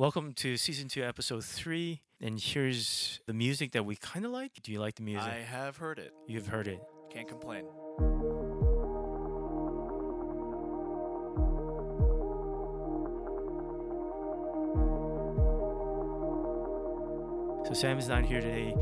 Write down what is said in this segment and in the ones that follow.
Welcome to season two, episode three. And here's the music that we kind of like. Do you like the music? I have heard it. You've heard it. Can't complain. So Sam is not here today,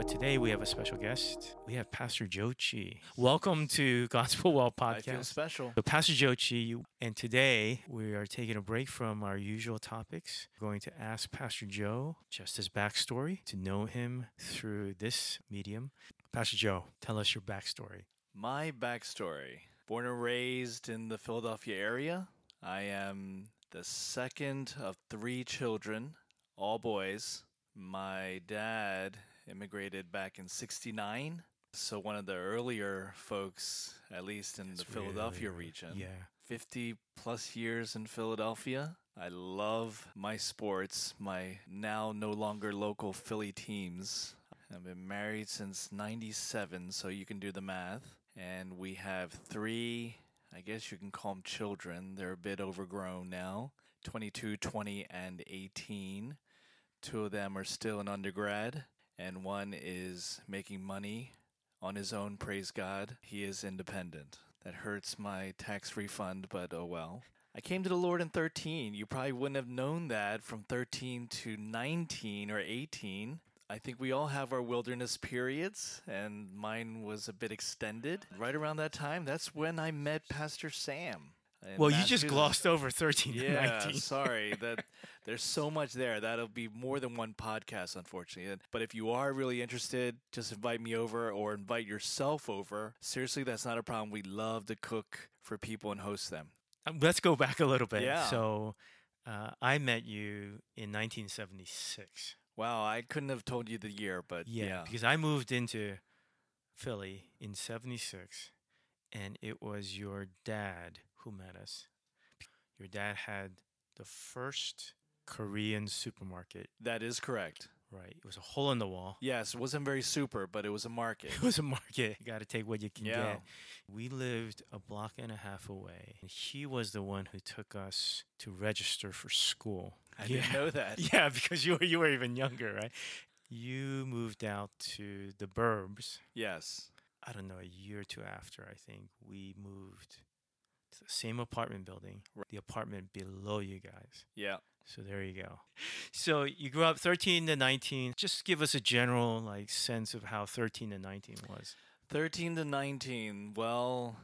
but today we have a special guest. We have Pastor Joe Chi. Welcome to GospelWell Podcast. I feel special. So Pastor Joe Chi, and today we are taking a break from our usual topics. We're going to ask Pastor Joe just his backstory to know him through this medium. Pastor Joe, tell us your backstory. My backstory born and raised in the Philadelphia area. I am the second of three children, all boys. My dad immigrated back in 69. So, one of the earlier folks, at least in the really Philadelphia early. region. Yeah. 50 plus years in Philadelphia. I love my sports, my now no longer local Philly teams. I've been married since 97, so you can do the math. And we have three, I guess you can call them children. They're a bit overgrown now 22, 20, and 18. Two of them are still in undergrad, and one is making money on his own, praise God. He is independent. That hurts my tax refund, but oh well. I came to the Lord in 13. You probably wouldn't have known that from 13 to 19 or 18. I think we all have our wilderness periods, and mine was a bit extended. Right around that time, that's when I met Pastor Sam. Well, you just glossed over 13 and Yeah, 19. sorry. That there's so much there. That'll be more than one podcast, unfortunately. But if you are really interested, just invite me over or invite yourself over. Seriously, that's not a problem. We love to cook for people and host them. Um, Let's go back a little bit. Yeah. So uh, I met you in 1976. Wow, I couldn't have told you the year, but Yeah, yeah. because I moved into Philly in 76 and it was your dad who met us. Your dad had the first Korean supermarket, That is correct. right? It was a hole in the wall. Yes, it wasn't very super, but it was a market. It was a market. You got to take what you can Yeah. get. We lived a block and a half away. And He was the one who took us to register for school. I didn't know that. Yeah, because you were you were even younger, right? You moved out to the burbs. Yes. I don't know, a year or two after, I think we moved same apartment building, Right. the apartment below you guys. Yeah. So there you go. So you grew up 13 to 19. Just give us a general like sense of how 13 to 19 was. 13 to 19. Well,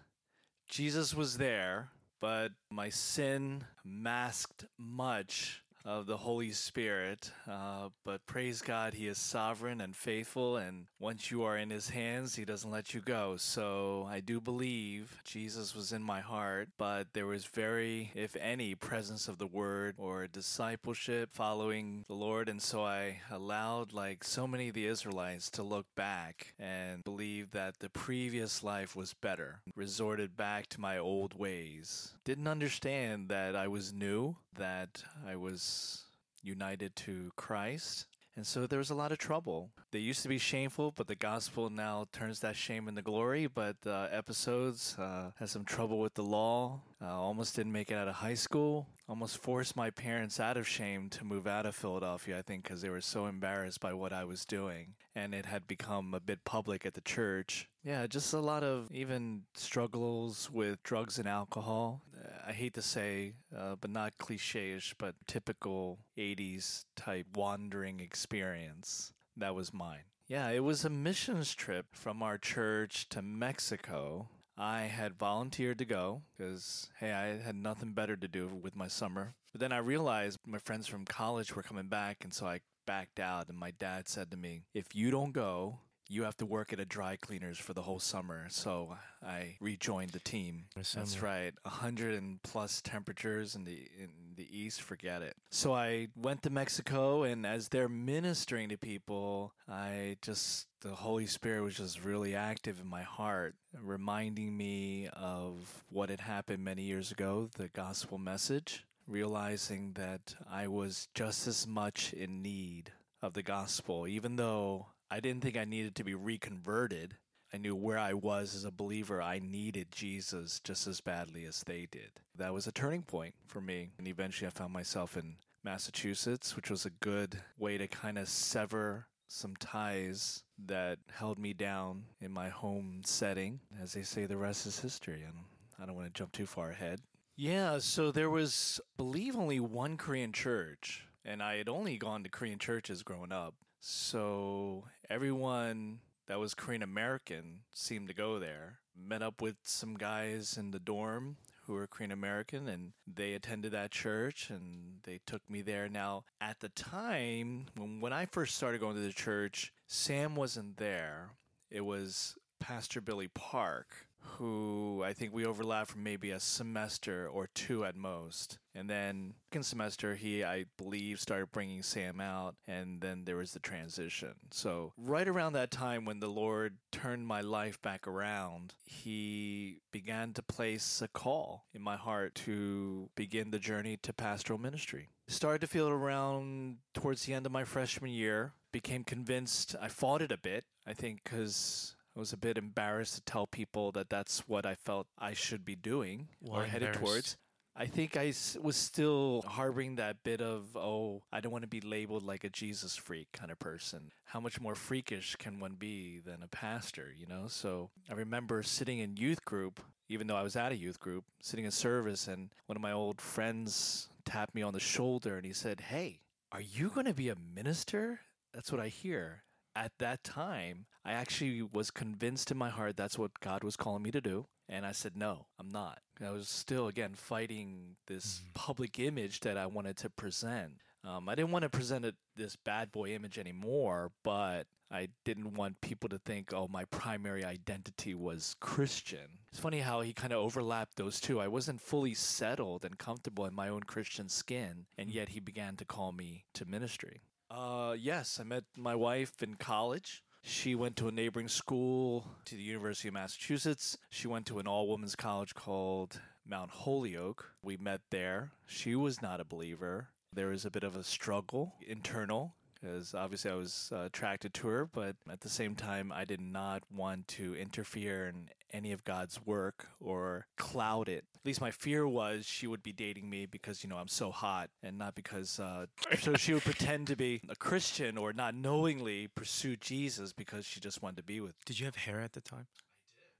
Jesus was there, but my sin masked much of the Holy Spirit. Uh, but praise God, He is sovereign and faithful. And once you are in His hands, He doesn't let you go. So I do believe Jesus was in my heart, but there was very, if any, presence of the Word or discipleship following the Lord. And so I allowed, like so many of the Israelites, to look back and believe that the previous life was better, resorted back to my old ways. Didn't understand that I was new, that I was united to Christ. And so there was a lot of trouble. They used to be shameful, but the gospel now turns that shame into glory. But uh, episodes uh, had some trouble with the law. Uh, almost didn't make it out of high school. Almost forced my parents out of shame to move out of Philadelphia, I think, because they were so embarrassed by what I was doing. And it had become a bit public at the church. Yeah, just a lot of even struggles with drugs and alcohol. I hate to say, uh, but not cliche ish, but typical 80s type wandering experience. That was mine. Yeah, it was a missions trip from our church to Mexico. I had volunteered to go because, hey, I had nothing better to do with my summer. But then I realized my friends from college were coming back, and so I backed out. And my dad said to me, If you don't go, you have to work at a dry cleaners for the whole summer. So I rejoined the team. That's right. A hundred and plus temperatures in the in the east, forget it. So I went to Mexico and as they're ministering to people, I just the Holy Spirit was just really active in my heart, reminding me of what had happened many years ago, the gospel message, realizing that I was just as much in need of the gospel, even though I didn't think I needed to be reconverted. I knew where I was as a believer. I needed Jesus just as badly as they did. That was a turning point for me. And eventually I found myself in Massachusetts, which was a good way to kind of sever some ties that held me down in my home setting. As they say, the rest is history, and I don't want to jump too far ahead. Yeah, so there was, I believe, only one Korean church, and I had only gone to Korean churches growing up. So everyone that was Korean American seemed to go there. Met up with some guys in the dorm who were Korean American and they attended that church and they took me there. Now, at the time, when, when I first started going to the church, Sam wasn't there. It was Pastor Billy Park, who I think we overlapped for maybe a semester or two at most. And then second semester, he, I believe, started bringing Sam out, and then there was the transition. So right around that time when the Lord turned my life back around, he began to place a call in my heart to begin the journey to pastoral ministry. Started to feel it around towards the end of my freshman year. Became convinced. I fought it a bit. I think because I was a bit embarrassed to tell people that that's what I felt I should be doing Why or headed towards. I think I was still harboring that bit of, oh, I don't want to be labeled like a Jesus freak kind of person. How much more freakish can one be than a pastor, you know? So I remember sitting in youth group, even though I was at a youth group, sitting in service, and one of my old friends tapped me on the shoulder and he said, Hey, are you going to be a minister? That's what I hear. At that time, I actually was convinced in my heart that's what God was calling me to do. And I said, no, I'm not. I was still, again, fighting this Mhm. public image that I wanted to present. Um, I didn't want to present it, this bad boy image anymore, but I didn't want people to think, oh, my primary identity was Christian. It's funny how he kind of overlapped those two. I wasn't fully settled and comfortable in my own Christian skin, and yet he began to call me to ministry. Uh, yes, I met my wife in college. She went to a neighboring school to the University of Massachusetts. She went to an all women's college called Mount Holyoke. We met there. She was not a believer. There was a bit of a struggle internal because obviously I was uh, attracted to her, but at the same time, I did not want to interfere in any of God's work or cloud it. At least my fear was she would be dating me because, you know, I'm so hot and not because, uh, so she would pretend to be a Christian or not knowingly pursue Jesus because she just wanted to be with Did you have hair at the time?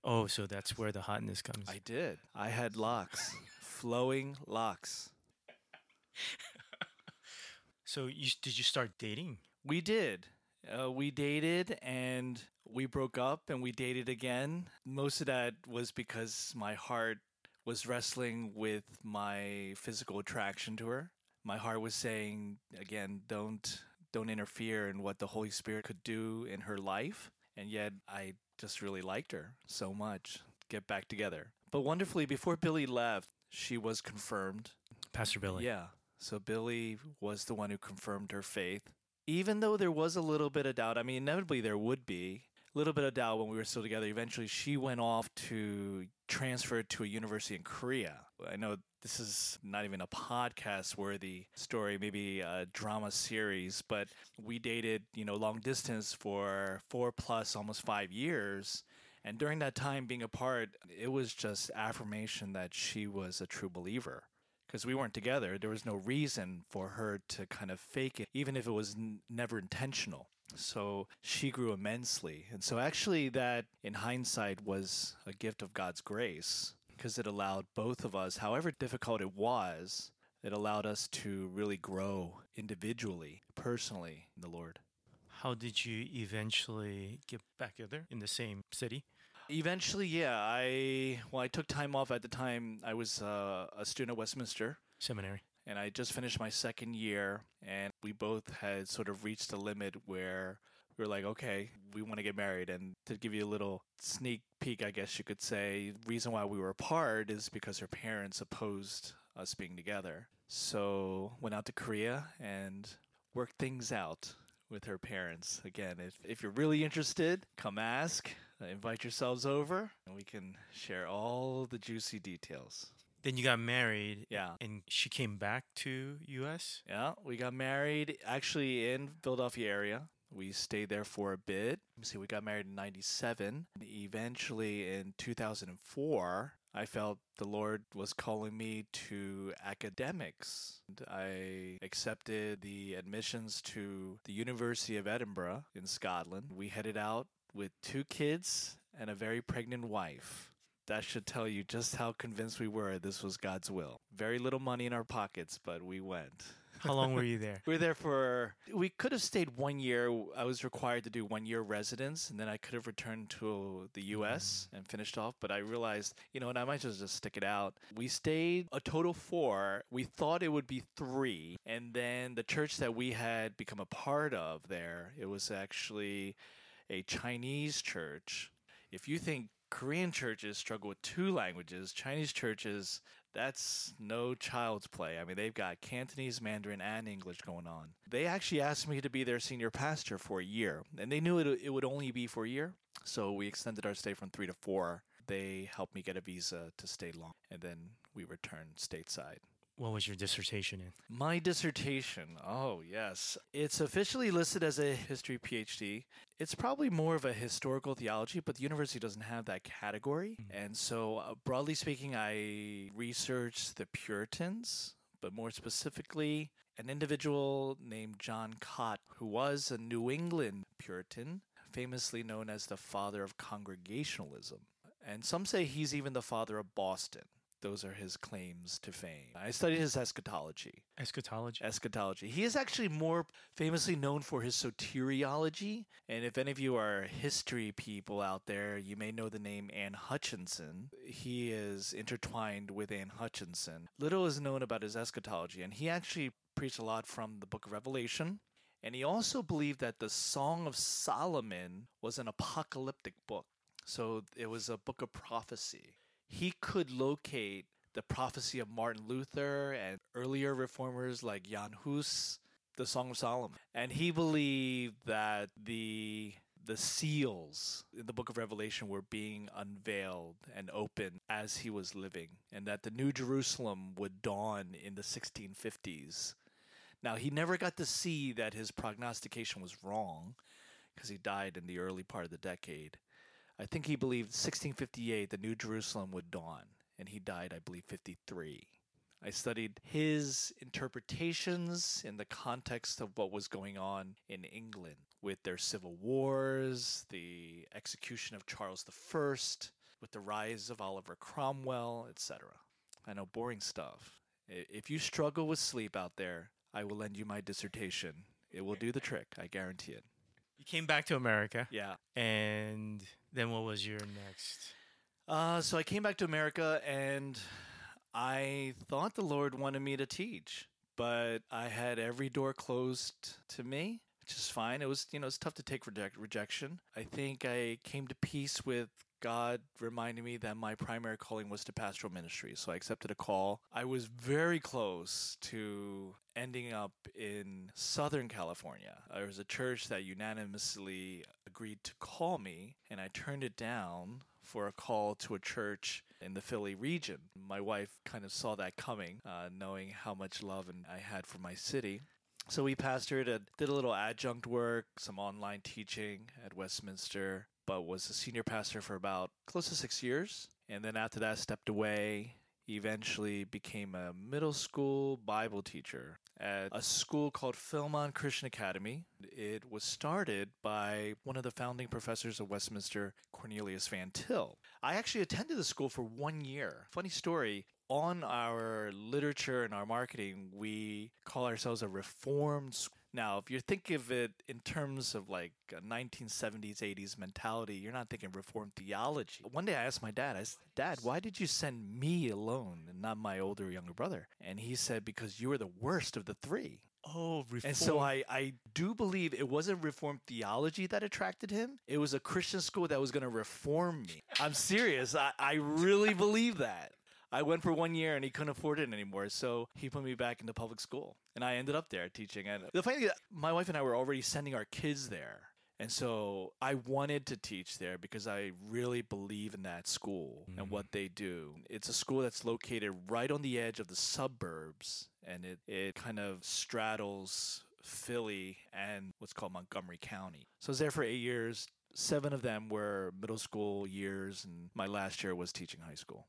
Oh, so that's where the hotness comes. I did. I had locks, flowing locks. so you did you start dating? We did. Uh, we dated and we broke up and we dated again. Most of that was because my heart was wrestling with my physical attraction to her. My heart was saying again, don't don't interfere in what the Holy Spirit could do in her life. And yet I just really liked her so much. Get back together. But wonderfully before Billy left, she was confirmed Pastor Billy. yeah. So Billy was the one who confirmed her faith. Even though there was a little bit of doubt, I mean, inevitably there would be a little bit of doubt when we were still together. Eventually, she went off to transfer to a university in Korea. I know this is not even a podcast worthy story, maybe a drama series, but we dated, you know, long distance for four plus almost five years. And during that time being apart, it was just affirmation that she was a true believer because we weren't together. There was no reason for her to kind of fake it, even if it was n- never intentional. So she grew immensely. And so, actually, that in hindsight was a gift of God's grace because it allowed both of us, however difficult it was, it allowed us to really grow individually, personally in the Lord. How did you eventually get back together in the same city? Eventually, yeah, I well, I took time off at the time. I was uh, a student at Westminster, Seminary. and I just finished my second year, and we both had sort of reached a limit where we were like, okay, we want to get married. And to give you a little sneak peek, I guess you could say, reason why we were apart is because her parents opposed us being together. So went out to Korea and worked things out with her parents. Again, if, if you're really interested, come ask. Uh, invite yourselves over, and we can share all the juicy details. Then you got married. Yeah. And she came back to U.S. Yeah, we got married actually in Philadelphia area. We stayed there for a bit. See, we got married in 97. Eventually in 2004, I felt the Lord was calling me to academics. I accepted the admissions to the University of Edinburgh in Scotland. We headed out with two kids and a very pregnant wife. That should tell you just how convinced we were this was God's will. Very little money in our pockets, but we went. How long were you there? We were there for, we could have stayed one year. I was required to do one year residence, and then I could have returned to the US mm-hmm. and finished off. But I realized, you know, and I might just, just stick it out. We stayed a total four. We thought it would be three. And then the church that we had become a part of there, it was actually a Chinese church. If you think Korean churches struggle with two languages, Chinese churches, that's no child's play. I mean, they've got Cantonese, Mandarin, and English going on. They actually asked me to be their senior pastor for a year, and they knew it, it would only be for a year. So we extended our stay from three to four. They helped me get a visa to stay long, and then we returned stateside. What was your dissertation in? My dissertation, oh yes. It's officially listed as a history PhD. It's probably more of a historical theology, but the university doesn't have that category. Mhm. And so, uh, broadly speaking, I researched the Puritans, but more specifically, an individual named John Cotton, who was a New England Puritan, famously known as the father of Congregationalism. And some say he's even the father of Boston. Those are his claims to fame. I studied his eschatology. Eschatology. Eschatology. He is actually more famously known for his soteriology. And if any of you are history people out there, you may know the name Anne Hutchinson. He is intertwined with Anne Hutchinson. Little is known about his eschatology, and he actually preached a lot from the book of Revelation. And he also believed that the Song of Solomon was an apocalyptic book. So it was a book of prophecy he could locate the prophecy of Martin Luther and earlier reformers like Jan Hus, the Song of Solomon. And he believed that the the seals in the book of Revelation were being unveiled and opened as he was living, and that the New Jerusalem would dawn in the 1650s. Now, he never got to see that his prognostication was wrong because he died in the early part of the decade. I think he believed 1658 the New Jerusalem would dawn, and he died, I believe, 53. I studied his interpretations in the context of what was going on in England with their civil wars, the execution of Charles I, with the rise of Oliver Cromwell, etc. I know boring stuff. If you struggle with sleep out there, I will lend you my dissertation. It will do the trick, I guarantee it. You came back to America, Yeah. and then what was your next? Uh, so I came back to America and I thought the Lord wanted me to teach, but I had every door closed to me, which is fine. It was, you know, it's tough to take reject- rejection. I think I came to peace with God reminding me that my primary calling was to pastoral ministry. So I accepted a call. I was very close to ending up in Southern California. There was a church that unanimously agreed to call me, and I turned it down for a call to a church in the Philly region. My wife kind of saw that coming, uh, knowing how much love and I had for my city. So we pastored, and did a little adjunct work, some online teaching at Westminster, but was a senior pastor for about close to six years. And then after that, stepped away. Eventually became a middle school Bible teacher at a school called Philmont Christian Academy. It was started by one of the founding professors of Westminster, Cornelius Van Til. I actually attended the school for one year. Funny story. On our literature and our marketing, we call ourselves a reformed school. Now, if you think of it in terms of like a 1970s, 80s mentality, you're not thinking reformed theology. One day I asked my dad, I said, Dad, why did you send me alone and not my older younger brother? And he said, Because you were the worst of the three. Oh, reform. And so I, I do believe it wasn't reformed theology that attracted him. It was a Christian school that was going to reform me. I'm serious. I, I really believe that. I went for one year and he couldn't afford it anymore. So he put me back into public school. And I ended up there teaching. And the funny thing, my wife and I were already sending our kids there. And so I wanted to teach there because I really believe in that school and Mhm. what they do. It's a school that's located right on the edge of the suburbs and it, it kind of straddles Philly and what's called Montgomery County. So I was there for eight years. Seven of them were middle school years, and my last year was teaching high school.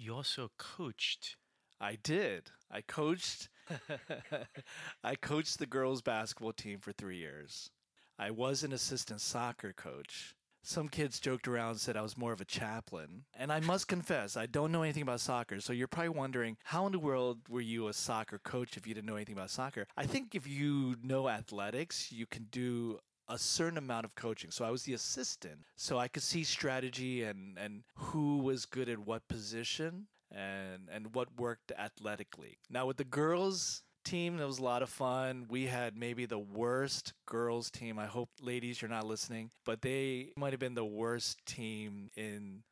You also coached. I did. I coached. I coached the girls' basketball team for three years. I was an assistant soccer coach. Some kids joked around and said I was more of a chaplain. And I must confess, I don't know anything about soccer. So you're probably wondering, how in the world were you a soccer coach if you didn't know anything about soccer? I think if you know athletics, you can do a certain amount of coaching. So I was the assistant. So I could see strategy and, and who was good at what position and and what worked athletically. Now with the girls team, that was a lot of fun. We had maybe the worst girls team. I hope ladies you're not listening, but they might have been the worst team in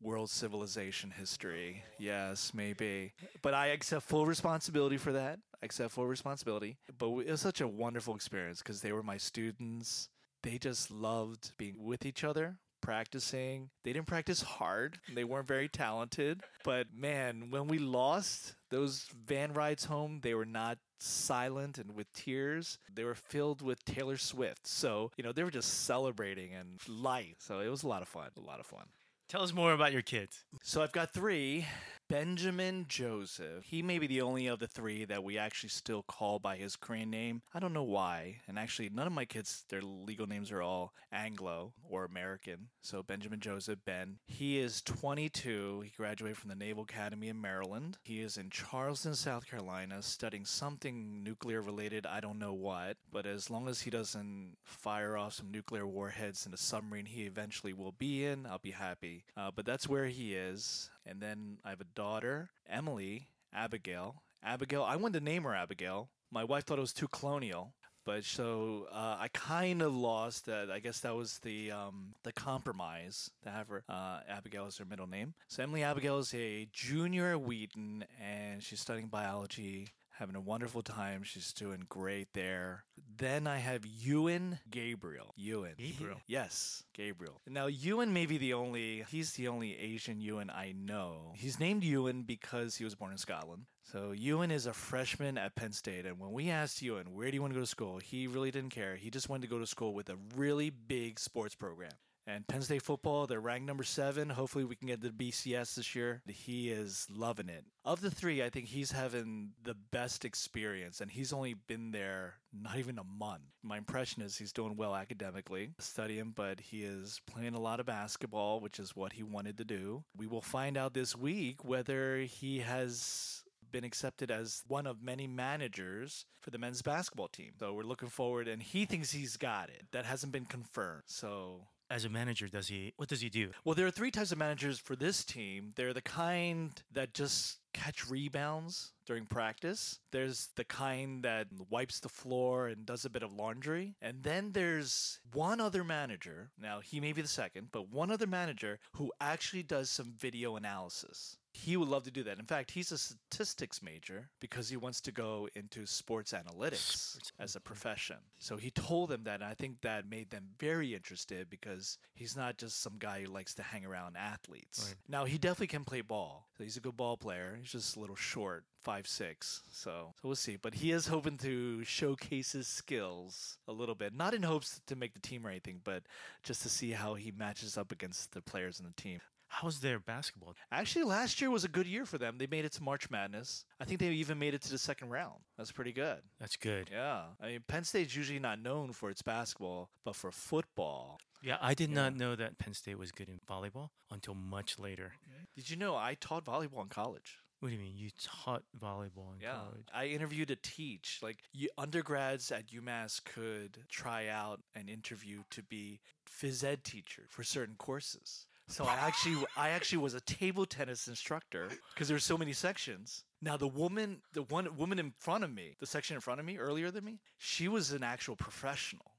world civilization history. Yes, maybe. But I accept full responsibility for that. I accept full responsibility. But it was such a wonderful experience because they were my students. They just loved being with each other, practicing. They didn't practice hard. They weren't very talented. But man, when we lost those van rides home, they were not silent and with tears. They were filled with Taylor Swift. So, you know, they were just celebrating and light. So it was a lot of fun. A lot of fun. Tell us more about your kids. So I've got three. Benjamin Joseph. He may be the only of the three that we actually still call by his Korean name. I don't know why. And actually, none of my kids, their legal names are all Anglo or American. So Benjamin Joseph, Ben. He is 22. He graduated from the Naval Academy in Maryland. He is in Charleston, South Carolina, studying something nuclear related. I don't know what. But as long as he doesn't fire off some nuclear warheads in a submarine he eventually will be in, I'll be happy. Uh, but that's where he is. And then I have a daughter, Emily, Abigail. Abigail, I wanted to name her Abigail. My wife thought it was too colonial. But so uh, I kind of lost that. I guess that was the um, the compromise to have her uh, Abigail as her middle name. So Emily Abigail is a junior at Wheaton, and she's studying biology having a wonderful time. She's doing great there. Then I have Ewan Gabriel. Ewan. Gabriel? yes, Gabriel. Now Ewan may be the only he's the only Asian Ewan I know. He's named Ewan because he was born in Scotland. So Ewan is a freshman at Penn State, and when we asked Ewan where do you want to go to school, he really didn't care. He just wanted to go to school with a really big sports program. And Penn State football, they're ranked number seven. Hopefully, we can get the BCS this year. He is loving it. Of the three, I think he's having the best experience, and he's only been there not even a month. My impression is he's doing well academically, studying, but he is playing a lot of basketball, which is what he wanted to do. We will find out this week whether he has been accepted as one of many managers for the men's basketball team. So we're looking forward, and he thinks he's got it. That hasn't been confirmed. So As a manager, does he? What does he do? well, there are three types of managers for this team. They're the kind that just catch rebounds during practice. There's the kind that wipes the floor and does a bit of laundry. And then there's one other manager. Now, he may be the second, but one other manager who actually does some video analysis. He would love to do that. In fact, he's a statistics major because he wants to go into sports analytics as a profession. So he told them that, and I think that made them very interested because he's not just some guy who likes to hang around athletes. Right. Now he definitely can play ball. So he's a good ball player. He's just a little short, five six. So so we'll see. But he is hoping to showcase his skills a little bit, not in hopes to make the team or anything, but just to see how he matches up against the players in the team. How's their basketball? Actually, last year was a good year for them. They made it to March Madness. I think they even made it to the second round. That's pretty good. That's good. Yeah. I mean, Penn State's usually not known for its basketball, but for football. Yeah, I did Yeah. not know that Penn State was good in volleyball until much later. Did you know I taught volleyball in college? What do you mean? You taught volleyball in Yeah. college? I interviewed to teach. Like you, undergrads at UMass could try out and interview to be phys ed teacher for certain courses. So I actually I actually was a table tennis instructor because there's so many sections. Now the woman the one woman in front of me, the section in front of me earlier than me, she was an actual professional.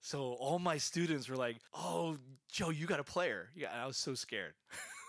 So all my students were like, "Oh, Joe, you got a player." Yeah, and I was so scared.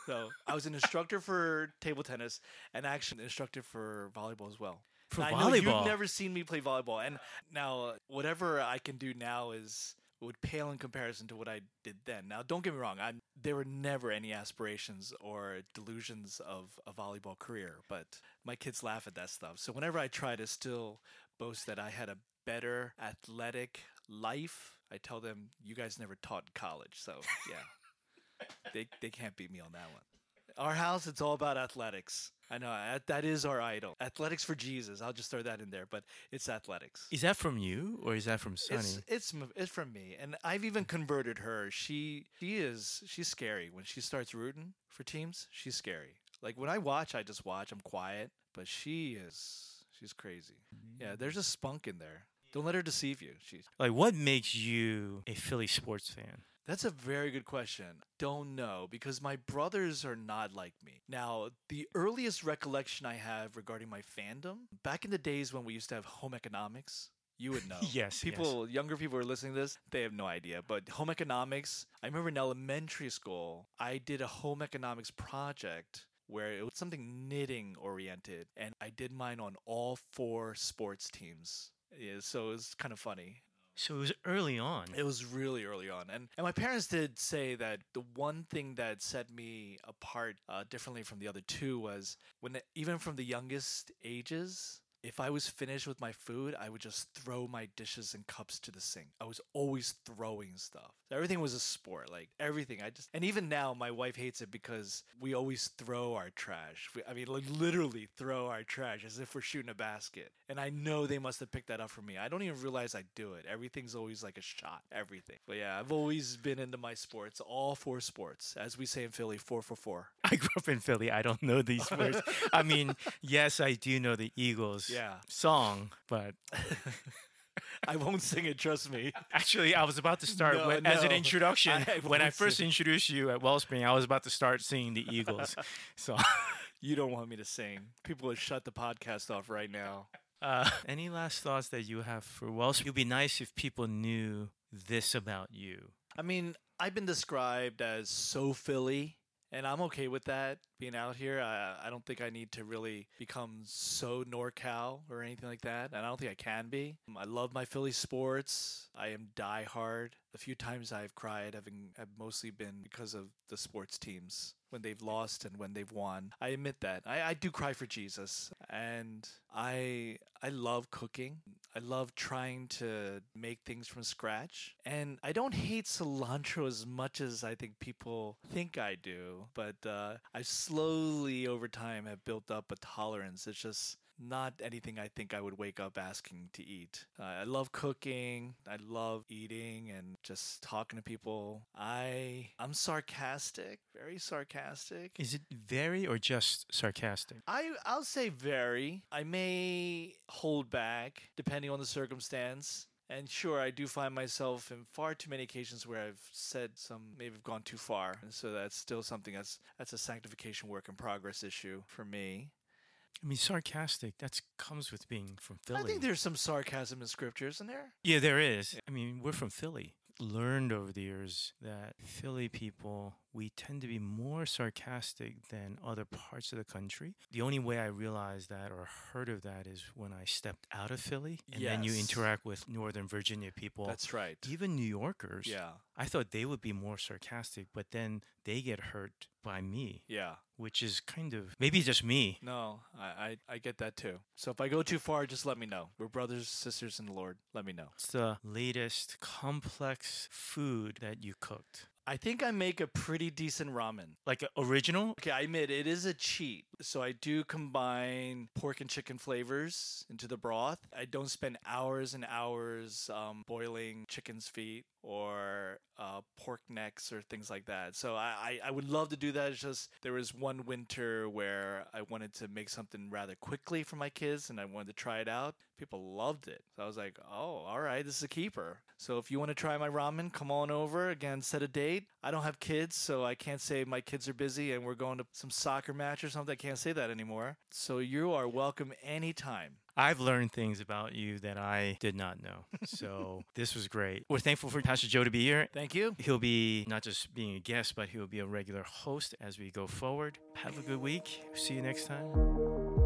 So I was an instructor for table tennis and actually an instructor for volleyball as well. For Now, I know you've never seen me play volleyball, and now whatever I can do now is would pale in comparison to what I did then. Now, don't get me wrong, I there were never any aspirations or delusions of a volleyball career, but my kids laugh at that stuff. So whenever I try to still boast that I had a better athletic life, I tell them you guys never taught in college, so yeah, they they can't beat me on that one. Our house, it's all about athletics. I know that- is our idol. Athletics for Jesus. I'll just throw that in there, but it's athletics. Is that from you or is that from Sonny? It's it's it's from me, and I've even converted her. She she is she's scary when she starts rooting for teams. She's scary. Like when I watch, I just watch. I'm quiet, but she is she's crazy. Yeah, there's a spunk in there. Don't let her deceive you. She's like, what makes you a Philly sports fan? That's a very good question. Don't know because my brothers are not like me. Now, the earliest recollection I have regarding my fandom, back in the days when we used to have home economics, you would know. Yes, yes. People, younger people are listening to this, they have no idea. But home economics, I remember in elementary school, I did a home economics project where it was something knitting oriented, and I did mine on all four sports teams. Yeah, so it was kind of funny. So it was early on. It was really early on, and and my parents did say that the one thing that set me apart uh, differently from the other two was when even from the youngest ages. If I was finished with my food, I would just throw my dishes and cups to the sink. I was always throwing stuff. Everything was a sport, like everything. I just and even now, my wife hates it because we always throw our trash. We, I mean, like literally throw our trash as if we're shooting a basket. And I know they must have picked that up from me. I don't even realize I do it. Everything's always like a shot. Everything. But yeah, I've always been into my sports, all four sports, as we say in Philly, four for four. I grew up in Philly. I don't know these words. I mean, yes, I do know the Eagles Yeah. song, but I won't sing it. Trust me. actually, I was about to start No, with, as an introduction. I when I first sing. introduced you at Wellspring, I was about to start singing the Eagles. So, You don't want me to sing. People would shut the podcast off right now. Uh, any last thoughts that you have for Wellspring? It would be nice if people knew this about you. I mean, I've been described as so Philly, and I'm okay with that. Being out here, I, I don't think I need to really become so NorCal or anything like that, and I don't think I can be. I love my Philly sports. I am diehard. The few times I've cried been, have mostly been because of the sports teams when they've lost and when they've won. I admit that. I, I do cry for Jesus, and I I love cooking. I love trying to make things from scratch. And I don't hate cilantro as much as I think people think I do. But uh, I slowly, over time, have built up a tolerance. It's just not anything I think I would wake up asking to eat. Uh, I love cooking. I love eating and just talking to people. I I'm sarcastic, very sarcastic. Is it very or just sarcastic? I I'll say very. I may hold back depending on the circumstance. And sure, I do find myself in far too many occasions where I've said some maybe have gone too far, and so that's still something that's that's a sanctification work in progress issue for me. I mean, sarcastic. That comes with being from Philly. I think there's some sarcasm in scripture, isn't there? Yeah, there is. I mean, we're from Philly. Learned over the years that Philly people, we tend to be more sarcastic than other parts of the country. The only way I realized that or heard of that is when I stepped out of Philly and then you interact with Northern Virginia people. That's right. even New Yorkers. Yeah, I thought they would be more sarcastic, but then they get hurt by me, yeah. which is kind of maybe just me. No, I, I I get that too. So if I go too far, just let me know. We're brothers, sisters in the Lord. Let me know. What's the latest complex food that you cooked? I think I make a pretty decent ramen. Like original? Okay, I admit it is a cheat. So I do combine pork and chicken flavors into the broth. I don't spend hours and hours um, boiling chicken's feet or uh, pork necks or things like that. So I, I, would love to do that. It's just there was one winter where I wanted to make something rather quickly for my kids and I wanted to try it out. People loved it. So I was like, oh, all right, this is a keeper. So if you want to try my ramen, come on over. Again, set a date. I don't have kids, so I can't say my kids are busy and we're going to some soccer match or something. I can't say that anymore. So you are welcome anytime. I've learned things about you that I did not know. So this was great. We're thankful for Pastor Joe to be here. Thank you. He'll be not just being a guest, but he'll be a regular host as we go forward. Have a good week. See you next time.